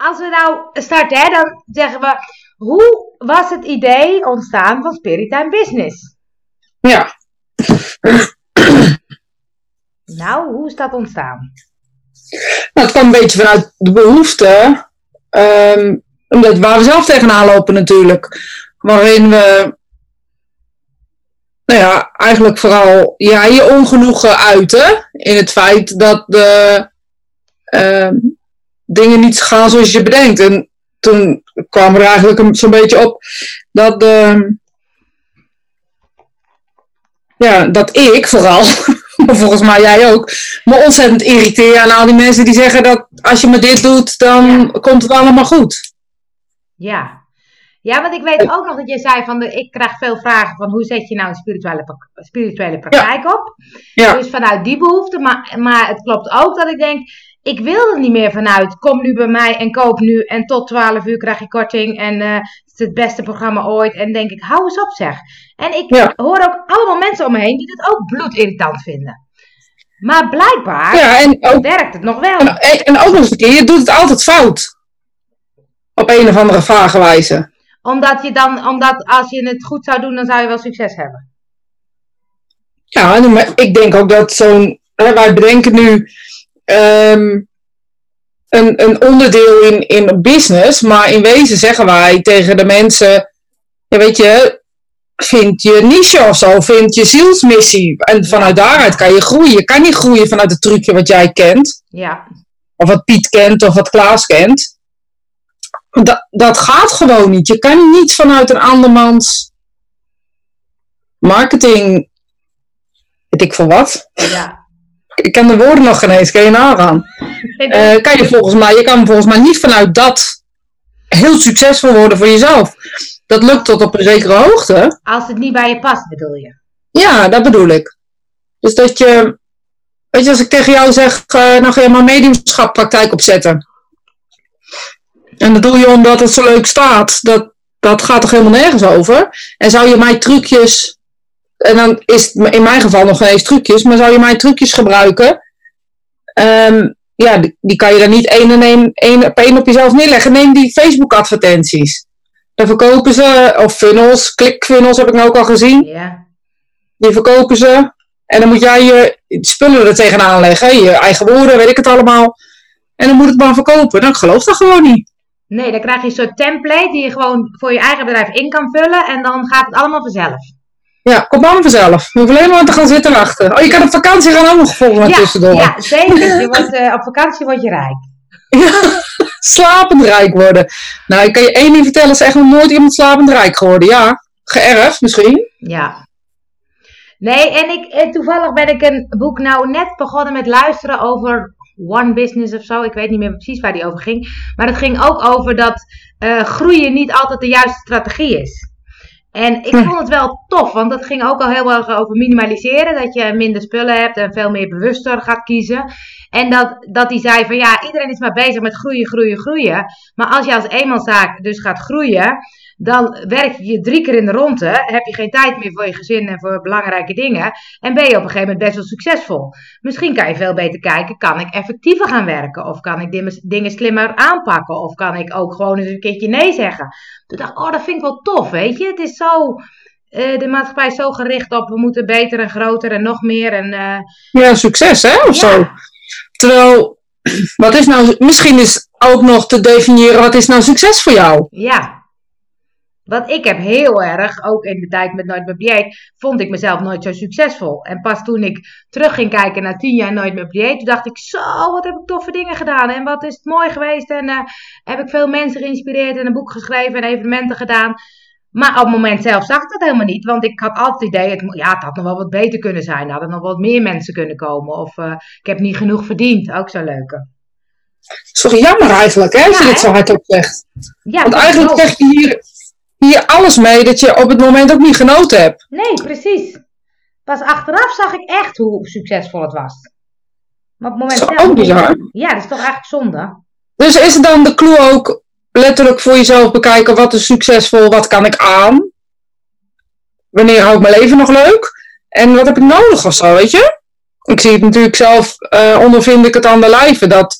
als we nou starten, hè, dan zeggen we, hoe was het idee ontstaan van Spirit Time Business? Ja. Nou, hoe is dat ontstaan? Nou, het kwam een beetje vanuit de behoefte. ehm, omdat waar we zelf tegenaan lopen natuurlijk. Waarin we nou ja, eigenlijk vooral ja, je ongenoegen uiten. In het feit dat de ehm, dingen niet gaan zoals je bedenkt. En toen kwam er eigenlijk een- zo'n beetje op dat de, ja, dat ik vooral, maar volgens mij jij ook, me ontzettend irriteer aan al die mensen die zeggen dat als je me dit doet, dan komt het allemaal goed. Ja. Ja, want ik weet ook nog dat je zei van, de, ik krijg veel vragen van hoe zet je nou een spirituele, spirituele praktijk op? Ja. Dus vanuit die behoefte, maar, maar het klopt ook dat ik denk, ik wil er niet meer vanuit, kom nu bij mij en koop nu en tot 12 uur krijg je korting en eh, het is het beste programma ooit. En denk ik, hou eens op zeg. En ik Ja. hoor ook allemaal mensen om me heen die dit ook bloedirritant vinden. Maar blijkbaar Ja, en ook, werkt het nog wel. en, en ook nog eens een keer, je doet het altijd fout. Op een of andere vage wijze. Omdat je dan, omdat als je het goed zou doen, dan zou je wel succes hebben. Ja, ik denk ook dat zo'n. Wij bedenken nu ehm, een, een onderdeel in, in business, maar in wezen zeggen wij tegen de mensen: ja, weet je, vind je niche of zo, vind je zielsmissie. En vanuit daaruit kan je groeien. Je kan niet groeien vanuit het trucje wat jij kent, Ja, of wat Piet kent, of wat Klaas kent. Dat, dat gaat gewoon niet. Je kan niet vanuit een andermans marketing. Weet ik veel wat. ja. Ik kan de woorden nog geen eens, kan je nagaan. Eh, kan je, volgens mij, je kan volgens mij niet vanuit dat heel succesvol worden voor jezelf. Dat lukt tot op een zekere hoogte. Als het niet bij je past, bedoel je. Ja, dat bedoel ik. Dus dat je, weet je, als ik tegen jou zeg, eh, nou ga je maar mediumschappraktijk opzetten. En dat doe je omdat het zo leuk staat. Dat, dat gaat toch helemaal nergens over. En zou je mij trucjes, en dan is het in mijn geval nog eens trucjes, maar zou je mij trucjes gebruiken, ehm, ja, die, die kan je dan niet één en één, één op één op jezelf neerleggen. Neem die Facebook advertenties. Daar verkopen ze, of funnels, klikfunnels heb ik nou ook al gezien. Ja. Die verkopen ze. En dan moet jij je spullen er tegenaan leggen. Je eigen woorden, weet ik het allemaal. En dan moet het maar verkopen. Nou, ik geloof dat gewoon niet. Nee, dan krijg je een soort template die je gewoon voor je eigen bedrijf in kan vullen. En dan gaat het allemaal vanzelf. Ja, komt allemaal vanzelf. Je hoeft alleen maar te gaan zitten wachten. Oh, je kan op vakantie gaan ook nog Ja, tussendoor. ja, zeker. Je wordt, eh, op vakantie word je rijk. Ja, slapend rijk worden. Nou, ik kan je één ding vertellen. is echt nog nooit iemand slapend rijk geworden. Ja, geërfd misschien. Ja. Nee, en ik, eh, toevallig ben ik een boek nou net begonnen met luisteren over One Business of zo. Ik weet niet meer precies waar die over ging. Maar het ging ook over dat eh, groeien niet altijd de juiste strategie is. En ik vond het wel tof, want dat ging ook al heel erg over minimaliseren. Dat je minder spullen hebt en veel meer bewuster gaat kiezen. En dat, dat hij zei van ja, iedereen is maar bezig met groeien, groeien, groeien. Maar als je als eenmanszaak dus gaat groeien, dan werk je drie keer in de ronde. Heb je geen tijd meer voor je gezin en voor belangrijke dingen. En ben je op een gegeven moment best wel succesvol. Misschien kan je veel beter kijken, kan ik effectiever gaan werken? Of kan ik dingen- slimmer aanpakken? Of kan ik ook gewoon eens een keertje nee zeggen? Toen dacht ik, oh dat vind ik wel tof, weet je. Het is zo, eh, de maatschappij is zo gericht op, we moeten beter en groter en nog meer. En, eh, Ja, succes hè, of Ja. zo. Terwijl, wat is nou, misschien is ook nog te definiëren, wat is nou succes voor jou? Ja. Want ik heb heel erg, ook in de tijd met Nooit meer dieet, vond ik mezelf nooit zo succesvol. En pas toen ik terug ging kijken naar tien jaar Nooit meer dieet, toen dacht ik, zo, wat heb ik toffe dingen gedaan. En wat is het mooi geweest. En eh, heb ik veel mensen geïnspireerd en een boek geschreven en evenementen gedaan. Maar op het moment zelf zag ik dat helemaal niet. Want ik had altijd het idee, het, ja, het had nog wel wat beter kunnen zijn. Er hadden nog wat meer mensen kunnen komen. Of eh, ik heb niet genoeg verdiend. Ook zo leuke. is toch jammer eigenlijk, hè, als Ja, je dit zo hardop zegt. Ja, Want eigenlijk krijg je hier, hier alles mee dat je op het moment ook niet genoten hebt. Nee, precies. Pas achteraf zag ik echt hoe succesvol het was. Maar op het moment Dat is zelf ook bizar. Ja, dat is toch eigenlijk zonde? Dus is het dan de clue ook letterlijk voor jezelf bekijken, wat is succesvol, wat kan ik aan? Wanneer hou ik mijn leven nog leuk? En wat heb ik nodig of zo, weet je? Ik zie het natuurlijk zelf, eh ondervind ik het aan de lijve, dat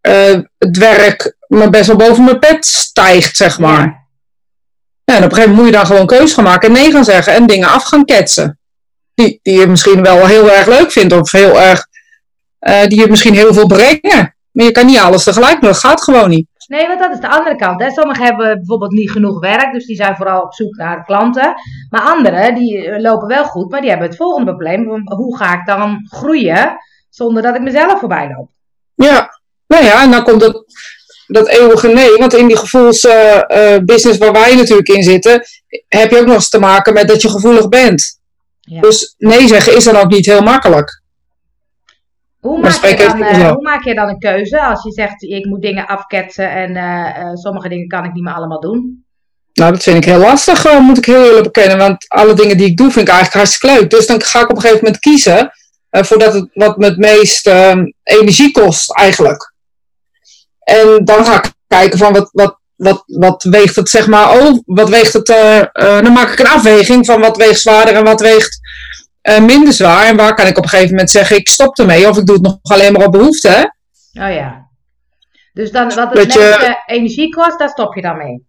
eh, het werk me best wel boven mijn pet stijgt, zeg maar. Ja. Ja, en op een gegeven moment moet je dan gewoon keus gaan maken en nee gaan zeggen en dingen af gaan ketsen. Die, die je misschien wel heel erg leuk vindt of heel erg, eh, die je misschien heel veel brengen. Maar je kan niet alles tegelijk doen, dat gaat gewoon niet. Nee, want dat is de andere kant. Hè. Sommigen hebben bijvoorbeeld niet genoeg werk, dus die zijn vooral op zoek naar klanten. Maar anderen, die eh, lopen wel goed, maar die hebben het volgende probleem. Hoe ga ik dan groeien zonder dat ik mezelf voorbij loop? Ja, nou ja, en dan komt dat, dat eeuwige nee. Want in die gevoelsbusiness waar wij natuurlijk in zitten, heb je ook nog eens te maken met dat je gevoelig bent. Ja. Dus nee zeggen is dan ook niet heel makkelijk. Hoe maak, je dan, eh, hoe maak je dan een keuze als je zegt ik moet dingen afketsen en eh, eh, sommige dingen kan ik niet meer allemaal doen? Nou, dat vind ik heel lastig, eh, moet ik heel eerlijk bekennen. Want alle dingen die ik doe, vind ik eigenlijk hartstikke leuk. Dus dan ga ik op een gegeven moment kiezen eh, voor dat het, wat me het meest eh, energie kost, eigenlijk. En dan ga ik kijken van wat, wat, wat, wat weegt het, zeg maar, oh, wat weegt het, eh, dan maak ik een afweging van wat weegt zwaarder en wat weegt eh, minder zwaar. En waar kan ik op een gegeven moment zeggen, ik stop ermee of ik doe het nog alleen maar op behoefte. Hè? Oh ja. Dus dan, wat het je- energie kost, daar stop je dan mee.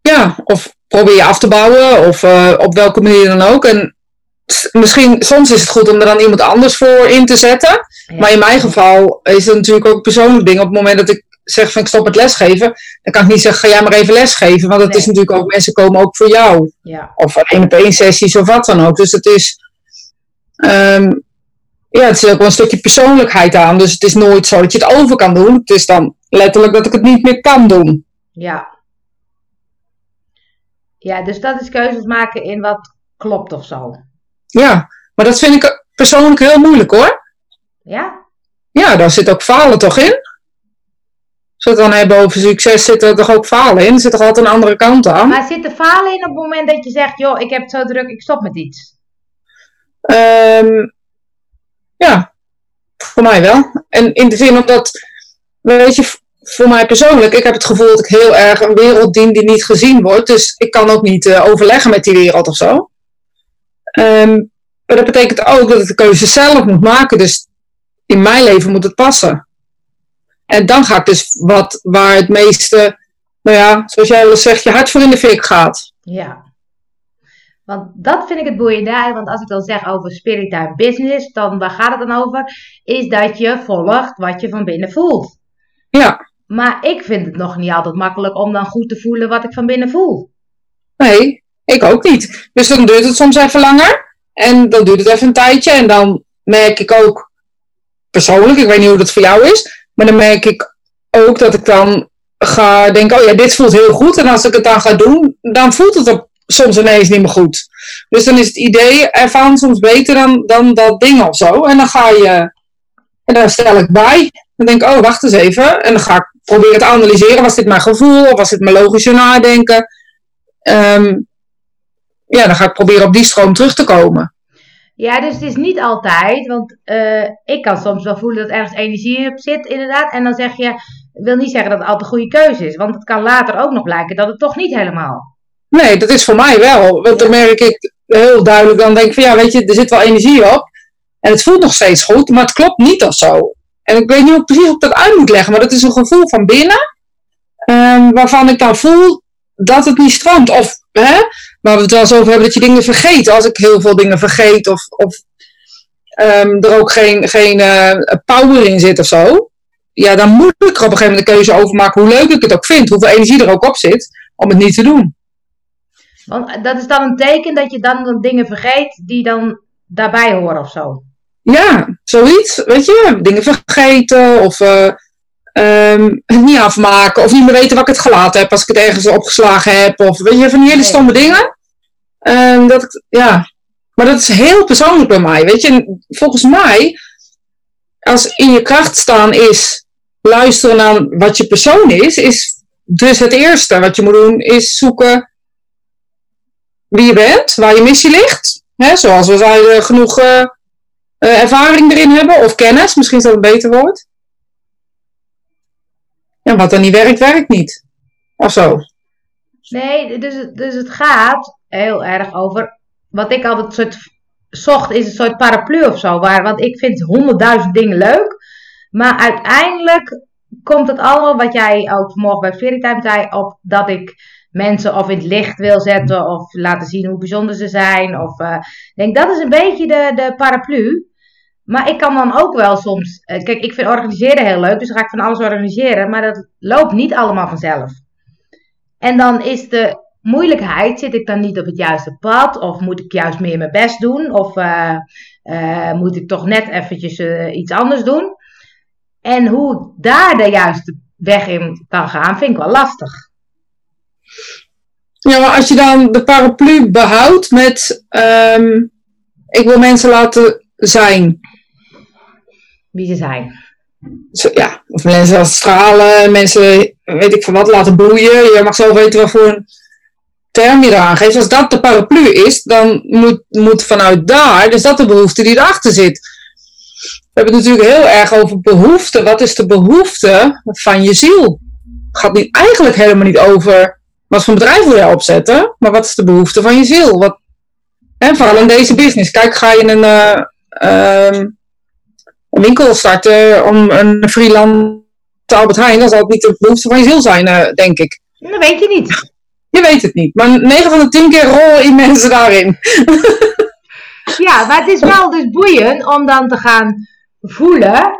Ja, of probeer je af te bouwen, of op welke manier dan ook. En misschien, soms is het goed om er dan iemand anders voor in te zetten. Ja. Maar in mijn geval is het natuurlijk ook een persoonlijk ding. Op het moment dat ik zeg van ik stop met lesgeven, dan kan ik niet zeggen, ga jij maar even lesgeven. Want het Nee. is natuurlijk ook, mensen komen ook voor jou. Ja. Of één op één sessies of wat dan ook. Dus het is, ehm, ja, het is ook wel een stukje persoonlijkheid aan. Dus het is nooit zo dat je het over kan doen. Het is dan letterlijk dat ik het niet meer kan doen. Ja. Ja, dus dat is keuzes maken in wat klopt of zo. Ja, maar dat vind ik persoonlijk heel moeilijk hoor. Ja? Ja, daar zit ook falen toch in? Als we het dan hebben over succes, zit er toch ook falen in? Er zit toch altijd een andere kant aan? Maar zit er falen in op het moment dat je zegt, joh, ik heb het zo druk, ik stop met iets? Ehm, ja, voor mij wel. En in de zin omdat, weet je, voor mij persoonlijk, ik heb het gevoel dat ik heel erg een wereld dien die niet gezien wordt. Dus ik kan ook niet eh, overleggen met die wereld of zo. Ehm, maar dat betekent ook dat ik de keuze zelf moet maken. Dus in mijn leven moet het passen. En dan ga ik dus wat waar het meeste, nou ja, zoals jij wel eens zegt, je hart voor in de fik gaat. Ja. Want dat vind ik het boeiende. Want als ik dan zeg over spirit time business, dan waar gaat het dan over? Is dat je volgt wat je van binnen voelt. Ja, Maar ik vind het nog niet altijd makkelijk om dan goed te voelen wat ik van binnen voel. Nee, ik ook niet. Dus dan duurt het soms even langer. En dan duurt het even een tijdje. En dan merk ik ook, persoonlijk, ik weet niet hoe dat voor jou is. Maar dan merk ik ook dat ik dan ga denken, oh ja, dit voelt heel goed. En als ik het dan ga doen, dan voelt het op, soms ineens niet meer goed. Dus dan is het idee ervan soms beter dan, dan dat ding of zo. En dan ga je, en dan stel ik bij. Dan denk ik, oh, wacht eens even. En dan ga ik proberen te analyseren. Was dit mijn gevoel? Of was dit mijn logische nadenken? Ehm, ja, dan ga ik proberen op die stroom terug te komen. Ja, dus het is niet altijd, want eh, ik kan soms wel voelen dat ergens energie op zit, inderdaad. En dan zeg je, ik wil niet zeggen dat het altijd een goede keuze is, want het kan later ook nog blijken dat het toch niet helemaal. Nee, dat is voor mij wel. Want dan merk ik heel duidelijk, dan denk ik van ja, weet je, er zit wel energie op. En het voelt nog steeds goed, maar het klopt niet of zo. En ik weet niet hoe precies hoe ik dat uit moet leggen, maar dat is een gevoel van binnen. ehm, waarvan ik dan voel dat het niet stroomt. Of, hè, waar we het wel eens over hebben, dat je dingen vergeet. Als ik heel veel dingen vergeet of, of ehm, er ook geen, geen eh, power in zit of zo. Ja, dan moet ik er op een gegeven moment de keuze over maken hoe leuk ik het ook vind. Hoeveel energie er ook op zit om het niet te doen. Want dat is dan een teken dat je dan, dan dingen vergeet die dan daarbij horen of zo. Ja, zoiets. Weet je, dingen vergeten of eh, ehm, het niet afmaken of niet meer weten waar ik het gelaten heb als ik het ergens opgeslagen heb. Of weet je, van die hele stomme dingen. Ehm, dat ik, ja. Maar dat is heel persoonlijk bij mij. Weet je, En volgens mij, als in je kracht staan is luisteren naar wat je persoon is, is dus het eerste wat je moet doen, is zoeken wie je bent, waar je missie ligt. Hè, zoals we zeiden, genoeg eh, eh, ervaring erin hebben of kennis, misschien is dat een beter woord. En wat dan niet werkt, werkt niet. Of zo. Nee, dus, dus het gaat heel erg over. Wat ik altijd soort zocht, is een soort paraplu of zo. Waar, want ik vind honderdduizend dingen leuk. Maar uiteindelijk komt het allemaal, wat jij ook vanmorgen bij Veritime zei, op dat ik mensen of in het licht wil zetten of laten zien hoe bijzonder ze zijn. Of, eh, ik denk, dat is een beetje de, de paraplu. Maar ik kan dan ook wel soms. eh, Kijk, ik vind organiseren heel leuk, dus ga ik van alles organiseren. Maar dat loopt niet allemaal vanzelf. En dan is de moeilijkheid: zit ik dan niet op het juiste pad? Of moet ik juist meer mijn best doen? Of eh, eh, moet ik toch net eventjes iets anders doen? En hoe ik daar de juiste weg in kan gaan, vind ik wel lastig. Ja, maar als je dan de paraplu behoudt met ehm, ik wil mensen laten zijn. Wie ze zijn. Zo, ja, of mensen laten stralen, mensen, weet ik van wat, laten bloeien. Je mag zelf weten wat voor een term je eraan geeft. Als dat de paraplu is, dan moet, moet vanuit daar, dus dat de behoefte die erachter zit. We hebben het natuurlijk heel erg over behoefte. Wat is de behoefte van je ziel? Het gaat niet, eigenlijk helemaal niet over wat voor bedrijf wil je opzetten, maar wat is de behoefte van je ziel? Wat, hè, vooral in deze business. Kijk, ga je een, eh, ehm, een winkel starten om een freelance Albert Heijn, dan zal het niet de behoefte van je ziel zijn, eh, denk ik. Dat weet je niet. Je weet het niet, maar 9 van de 10 keer rollen in mensen daarin. Ja, maar het is wel dus boeiend om dan te gaan voelen.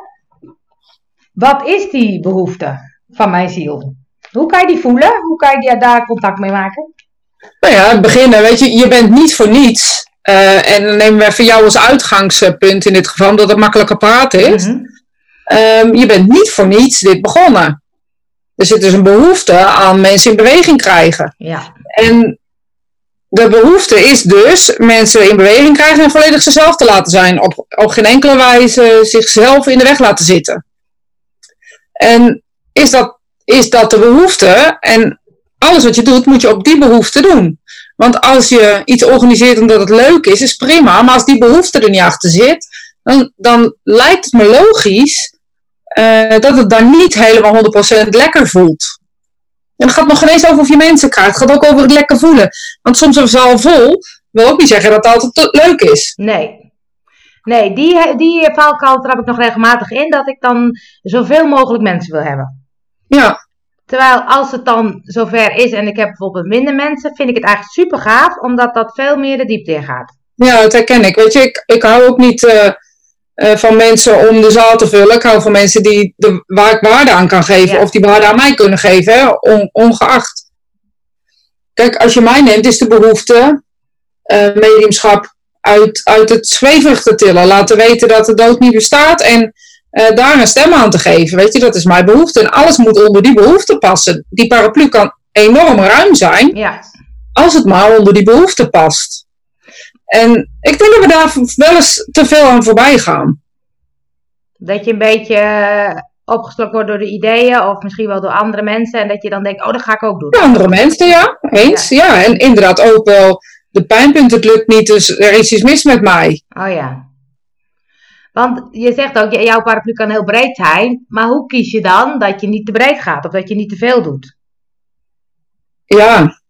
Wat is die behoefte van mijn ziel? Hoe kan je die voelen? Hoe kan je die- daar contact mee maken? Nou ja, beginnen, weet je, je bent niet voor niets. Eh, en dan nemen we even jou als uitgangspunt in dit geval, omdat het makkelijker praten is. Mhm. Ehm, je bent niet voor niets dit begonnen. Er zit dus een behoefte aan mensen in beweging krijgen. Ja. En de behoefte is dus mensen in beweging krijgen en volledig zichzelf te laten zijn. Op, op geen enkele wijze zichzelf in de weg laten zitten. En is dat, is dat de behoefte? En alles wat je doet, moet je op die behoefte doen. Want als je iets organiseert omdat het leuk is, is prima. Maar als die behoefte er niet achter zit, dan, dan lijkt het me logisch eh, dat het dan niet helemaal 100% lekker voelt. En het gaat nog geen eens over of je mensen krijgt. Het gaat ook over het lekker voelen. Want soms een zaal vol wil ook niet zeggen dat het altijd leuk is. Nee. Nee, die, die valkuil trap ik nog regelmatig in. Dat ik dan zoveel mogelijk mensen wil hebben. Ja, Terwijl als het dan zover is en ik heb bijvoorbeeld minder mensen, vind ik het eigenlijk super gaaf. Omdat dat veel meer de diepte in gaat. ja dat herken ik. Weet je, ik, ik hou ook niet eh, eh, van mensen om de zaal te vullen. Ik hou van mensen die de, waar ik waarde aan kan geven. Ja. Of die waarde aan mij kunnen geven, hè, on- ongeacht. Kijk, als je mij neemt, is de behoefte eh, mediumschap uit, uit het zweverig te tillen. Laten weten dat de dood niet bestaat en eh, daar een stem aan te geven. Weet je, dat is mijn behoefte. En alles moet onder die behoefte passen. Die paraplu kan enorm ruim zijn, Ja. als het maar onder die behoefte past. En ik denk dat we daar wel eens te veel aan voorbij gaan. Dat je een beetje eh, opgeslokt wordt door de ideeën. Of misschien wel door andere mensen. En dat je dan denkt, oh dat ga ik ook doen. Ja, andere mensen, ja, eens. Ja. en inderdaad ook wel de pijnpunt, het lukt niet, dus er is iets mis met mij. Oh ja. Want je zegt ook, jouw paraplu kan heel breed zijn. Maar hoe kies je dan dat je niet te breed gaat? Of dat je niet te veel doet? Ja,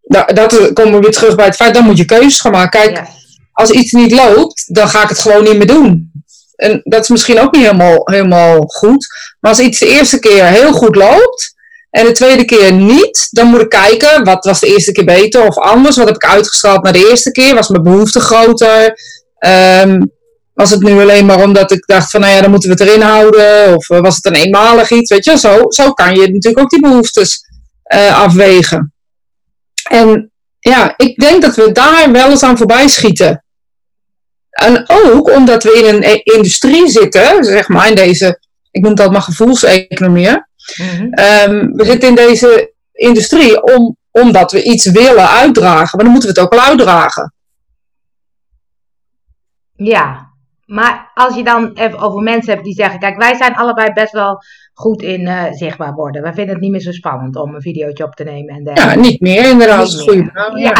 da- dat komen we weer terug bij het feit, dan moet je keuzes gaan maken. Kijk, Ja. als iets niet loopt, dan ga ik het gewoon niet meer doen. En dat is misschien ook niet helemaal, helemaal goed. Maar als iets de eerste keer heel goed loopt en de tweede keer niet, dan moet ik kijken, wat was de eerste keer beter of anders? Wat heb ik uitgestraald naar de eerste keer? Was mijn behoefte groter? Ehm, was het nu alleen maar omdat ik dacht van, nou ja, dan moeten we het erin houden? Of eh, was het een eenmalig iets? Weet je, zo, zo kan je natuurlijk ook die behoeftes eh, afwegen. En ja, ik denk dat we daar wel eens aan voorbij schieten. En ook omdat we in een e- industrie zitten, zeg maar, in deze, ik noem dat maar gevoelseconomie. Ehm, we zitten in deze industrie om, omdat we iets willen uitdragen, maar dan moeten we het ook wel uitdragen. Ja. Maar als je dan even over mensen hebt die zeggen, kijk, wij zijn allebei best wel goed in eh, zichtbaar worden. Wij vinden het niet meer zo spannend om een videootje op te nemen en Ja, dergelijke. niet meer inderdaad. Niet meer. Ja.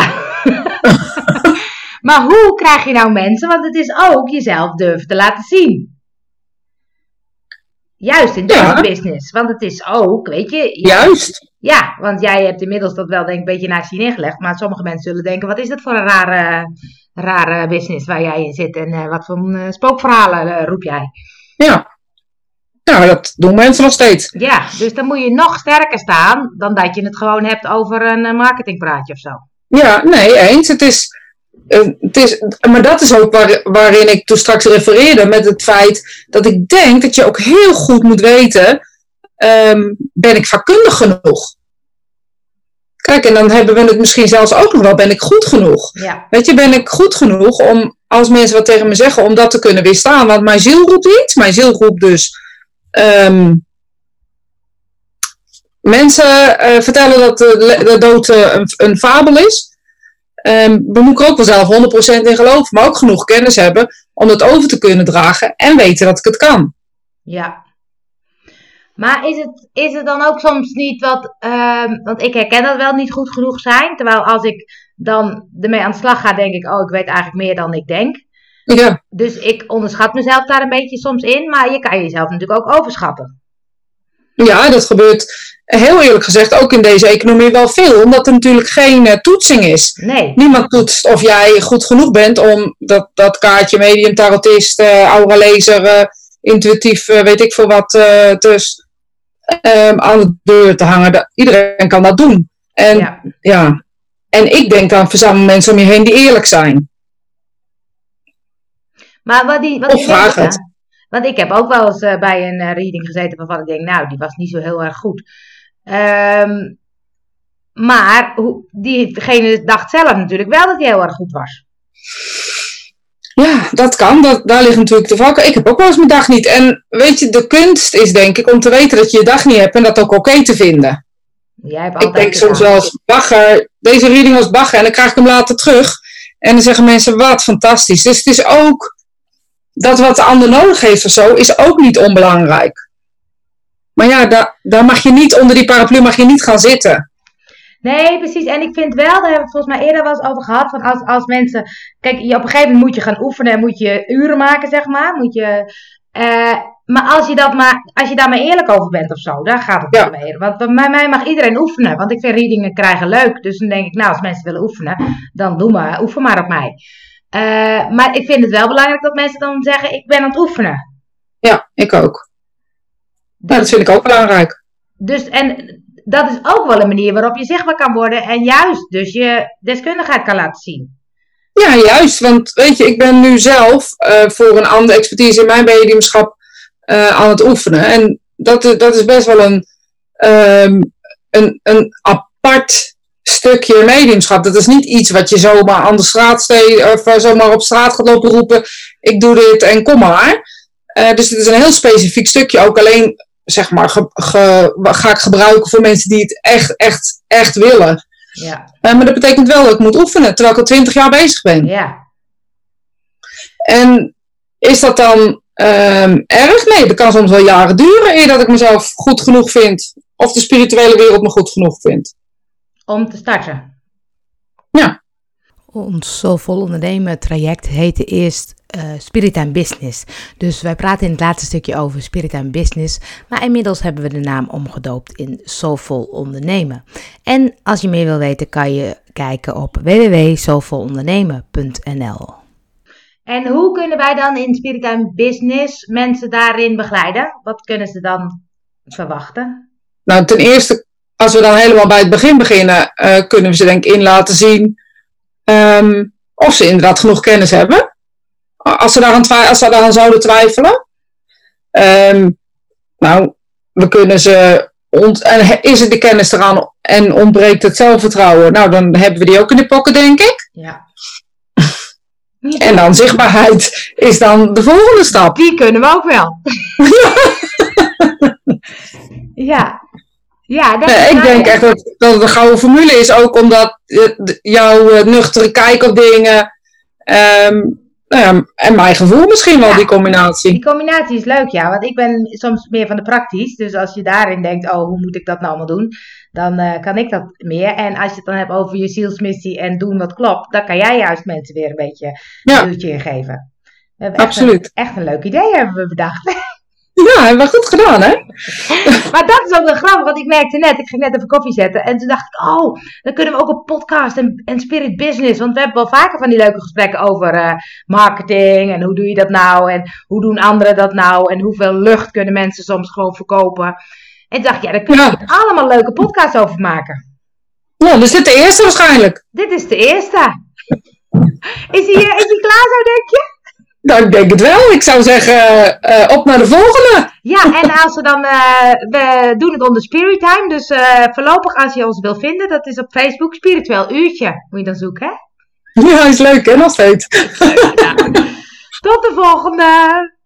maar hoe krijg je nou mensen? Want het is ook jezelf durven te laten zien. Juist in deze Ja. business. Want het is ook, weet je. Juist. Ja, want jij hebt inmiddels dat wel denk ik een beetje naast je neergelegd. Maar sommige mensen zullen denken, wat is dat voor een rare, rare business waar jij in zit? En eh, wat voor eh, spookverhalen eh, roep jij? Ja. Nou, dat doen mensen nog steeds. Ja, dus dan moet je nog sterker staan dan dat je het gewoon hebt over een marketingpraatje of zo. Ja, nee, eens. Het is, het is, maar dat is ook waar, waarin ik toen straks refereerde met het feit dat ik denk dat je ook heel goed moet weten, ehm, ben ik vakkundig genoeg? Kijk, en dan hebben we het misschien zelfs ook nog wel, ben ik goed genoeg? Ja, Weet je, ben ik goed genoeg om, als mensen wat tegen me zeggen, om dat te kunnen weerstaan? Want mijn ziel roept iets. Mijn ziel roept dus ehm, mensen eh, vertellen dat de dood eh, een, een fabel is. We moeten er ook wel zelf 100% in geloven, maar ook genoeg kennis hebben om het over te kunnen dragen en weten dat ik het kan. ja. Maar is het, is het dan ook soms niet wat, ehm, want ik herken dat wel niet goed genoeg zijn. Terwijl als ik dan ermee aan de slag ga, denk ik, oh, ik weet eigenlijk meer dan ik denk. Ja, Dus ik onderschat mezelf daar een beetje soms in, maar je kan jezelf natuurlijk ook overschatten. ja, dat gebeurt heel eerlijk gezegd ook in deze economie wel veel, omdat er natuurlijk geen eh, toetsing is. Nee, Niemand toetst of jij goed genoeg bent om dat, dat kaartje medium, tarotist, eh aura lezer, eh, intuïtief, weet ik veel wat, dus aan de deur te hangen. Dat- iedereen kan dat doen. En ja. ja. en ik denk dan verzamel mensen om je heen die eerlijk zijn. Maar wat die, wat Of vraag het. Want ik heb ook wel eens bij een reading gezeten waarvan ik denk, nou, die was niet zo heel erg goed. Ehm, maar diegene dacht zelf natuurlijk wel dat hij heel erg goed was. Ja, dat kan. Dat, daar ligt natuurlijk de valken. Ik heb ook wel eens mijn dag niet. En weet je, de kunst is denk ik om te weten dat je je dag niet hebt en dat ook oké te vinden. Jij hebt Ik denk soms wel eens, bagger, deze reading was bagger. En dan krijg ik hem later terug. En dan zeggen mensen, wat fantastisch. Dus het is ook, dat wat de ander nodig heeft of zo, is ook niet onbelangrijk. Maar ja, daar, daar mag je niet, onder die paraplu mag je niet gaan zitten. Nee, precies. En ik vind wel, daar hebben we het volgens mij eerder wel eens over gehad, van als, als mensen... Kijk, je, op een gegeven moment moet je gaan oefenen en moet je uren maken, zeg maar. Moet je, eh, maar als je, dat maar als je daar maar eerlijk over bent of zo, daar gaat het Ja. om meer. Want bij mij mag iedereen oefenen, want ik vind readingen krijgen leuk. Dus dan denk ik, nou, als mensen willen oefenen, dan doe maar, oefen maar op mij. Eh, maar ik vind het wel belangrijk dat mensen dan zeggen, ik ben aan het oefenen. Ja, ik ook. Nou, dat vind ik ook belangrijk. Dus, en dat is ook wel een manier waarop je zichtbaar kan worden en juist dus je deskundigheid kan laten zien. Ja, juist. Want weet je, ik ben nu zelf eh, voor een andere expertise in mijn mediumschap eh, aan het oefenen. En dat, is- dat is best wel een, ehm, een, een apart stukje mediumschap. Dat is niet iets wat je zomaar aan de straat steekt, of eh, zomaar op straat gaat lopen roepen. Ik doe dit en kom maar. Eh, dus het is een heel specifiek stukje. Ook alleen, zeg maar, ge- ge- ga ik gebruiken voor mensen die het echt, echt, echt willen. Ja, Eh, maar dat betekent wel dat ik moet oefenen, terwijl ik al twintig jaar bezig ben. ja. En is dat dan ehm, erg? Nee, dat kan soms wel jaren duren eer dat ik mezelf goed genoeg vind. Of de spirituele wereld me goed genoeg vindt. Om te starten. Ons Soulvol Ondernemen traject heette eerst eh, Spirit and Business. Dus wij praten in het laatste stukje over Spirit and Business. Maar inmiddels hebben we de naam omgedoopt in Soulvol Ondernemen. En als je meer wil weten kan je kijken op www.soulvolondernemen.nl En hoe kunnen wij dan in Spirit and Business mensen daarin begeleiden? Wat kunnen ze dan verwachten? Nou, ten eerste, als we dan helemaal bij het begin beginnen, eh, kunnen we ze denk ik in laten zien ehm, of ze inderdaad genoeg kennis hebben. Als ze daaraan, als ze daaraan zouden twijfelen. Ehm, nou, we kunnen ze. ont- en is er de kennis eraan en ontbreekt het zelfvertrouwen? Nou, dan hebben we die ook in de pokken, denk ik. Ja. En dan zichtbaarheid is dan de volgende stap. Die kunnen we ook wel. ja. Ja, dat Nee, ik denk echt dat, dat het een gouden formule is, ook omdat jouw eh, nuchtere kijk op dingen ehm, nou ja, en mijn gevoel misschien wel, Ja. die combinatie. Die combinatie is leuk, ja. Want ik ben soms meer van de praktisch. Dus als je daarin denkt, oh, hoe moet ik dat nou allemaal doen? Dan eh, kan ik dat meer. En als je het dan hebt over je zielsmissie en doen wat klopt, dan kan jij juist mensen weer een beetje Ja. een duwtje in geven. We hebben echt Absoluut. Een, echt een leuk idee hebben we bedacht. Ja, hebben we goed gedaan, hè? Maar dat is ook wel grappig, want ik merkte net, ik ging net even koffie zetten. En toen dacht ik, oh, dan kunnen we ook een podcast en, en spirit business. Want we hebben wel vaker van die leuke gesprekken over eh, marketing. En hoe doe je dat nou? En hoe doen anderen dat nou? En hoeveel lucht kunnen mensen soms gewoon verkopen? En toen dacht ik, ja, daar kunnen we allemaal leuke podcasts over maken. Ja, dus dit de eerste waarschijnlijk. Dit is de eerste. Is hij, is hij klaar zo, denk je? Nou, ik denk het wel. Ik zou zeggen, eh, op naar de volgende. Ja, en als we dan, eh, we doen het onder Spirit Time. Dus eh, voorlopig als je ons wil vinden, dat is op Facebook Spiritueel Uurtje. Moet je dan zoeken, hè? Ja, is leuk hè, nog steeds. Tot de volgende!